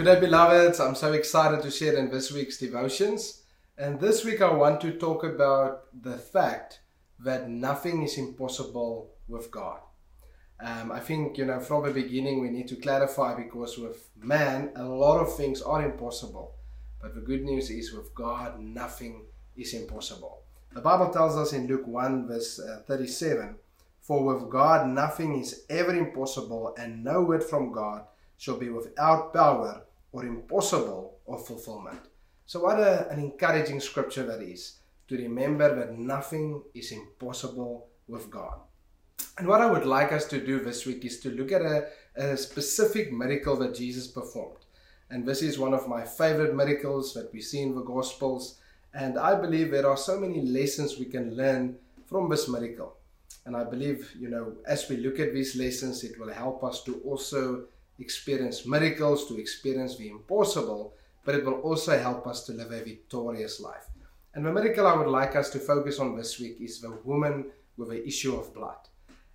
Good day, beloveds. I'm so excited to share in this week's devotions. And this week I want to talk about the fact that nothing is impossible with God. Um, I think, you know, from the beginning we need to clarify because with man, a lot of things are impossible. But the good news is with God, nothing is impossible. The Bible tells us in Luke 1, verse uh, 37 For with God, nothing is ever impossible, and no word from God shall be without power or impossible of fulfillment. So, what a, an encouraging scripture that is to remember that nothing is impossible with God. And what I would like us to do this week is to look at a, a specific miracle that Jesus performed. And this is one of my favorite miracles that we see in the Gospels. And I believe there are so many lessons we can learn from this miracle. And I believe, you know, as we look at these lessons, it will help us to also experience miracles, to experience the impossible, but it will also help us to live a victorious life. And the miracle I would like us to focus on this week is the woman with the issue of blood.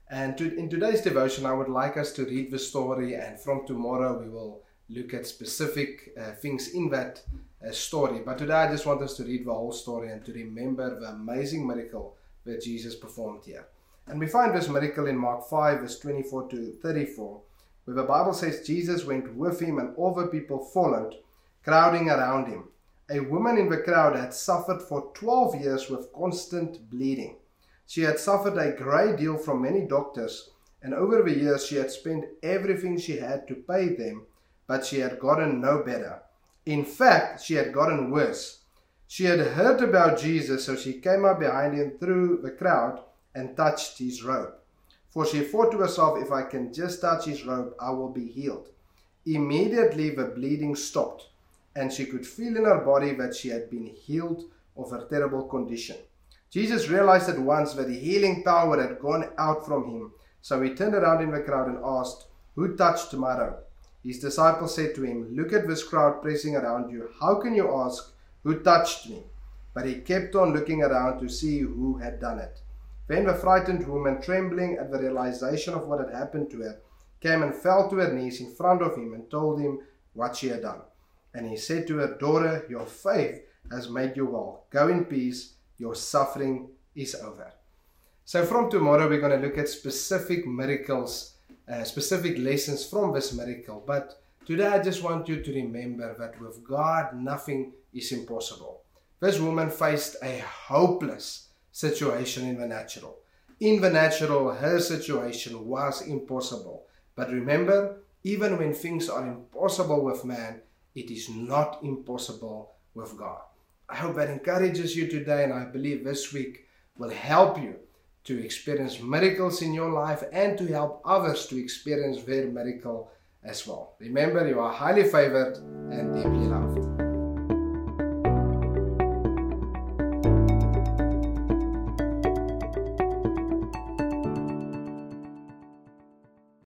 And to, in today's devotion, I would like us to read the story, and from tomorrow we will look at specific uh, things in that uh, story. But today I just want us to read the whole story and to remember the amazing miracle that Jesus performed here. And we find this miracle in Mark 5, verse 24 to 34 where the Bible says Jesus went with him and all the people followed, crowding around him. A woman in the crowd had suffered for 12 years with constant bleeding. She had suffered a great deal from many doctors, and over the years she had spent everything she had to pay them, but she had gotten no better. In fact, she had gotten worse. She had heard about Jesus, so she came up behind him through the crowd and touched his robe. For she thought to herself, If I can just touch his robe, I will be healed. Immediately the bleeding stopped, and she could feel in her body that she had been healed of her terrible condition. Jesus realized at once that the healing power had gone out from him, so he turned around in the crowd and asked, Who touched my robe? His disciples said to him, Look at this crowd pressing around you. How can you ask, Who touched me? But he kept on looking around to see who had done it. Then the frightened woman, trembling at the realization of what had happened to her, came and fell to her knees in front of him and told him what she had done. And he said to her, Daughter, your faith has made you well. Go in peace, your suffering is over. So, from tomorrow, we're going to look at specific miracles, uh, specific lessons from this miracle. But today, I just want you to remember that with God, nothing is impossible. This woman faced a hopeless situation in the natural. In the natural, her situation was impossible. But remember, even when things are impossible with man, it is not impossible with God. I hope that encourages you today, and I believe this week will help you to experience miracles in your life and to help others to experience their miracle as well. Remember, you are highly favored and deeply loved.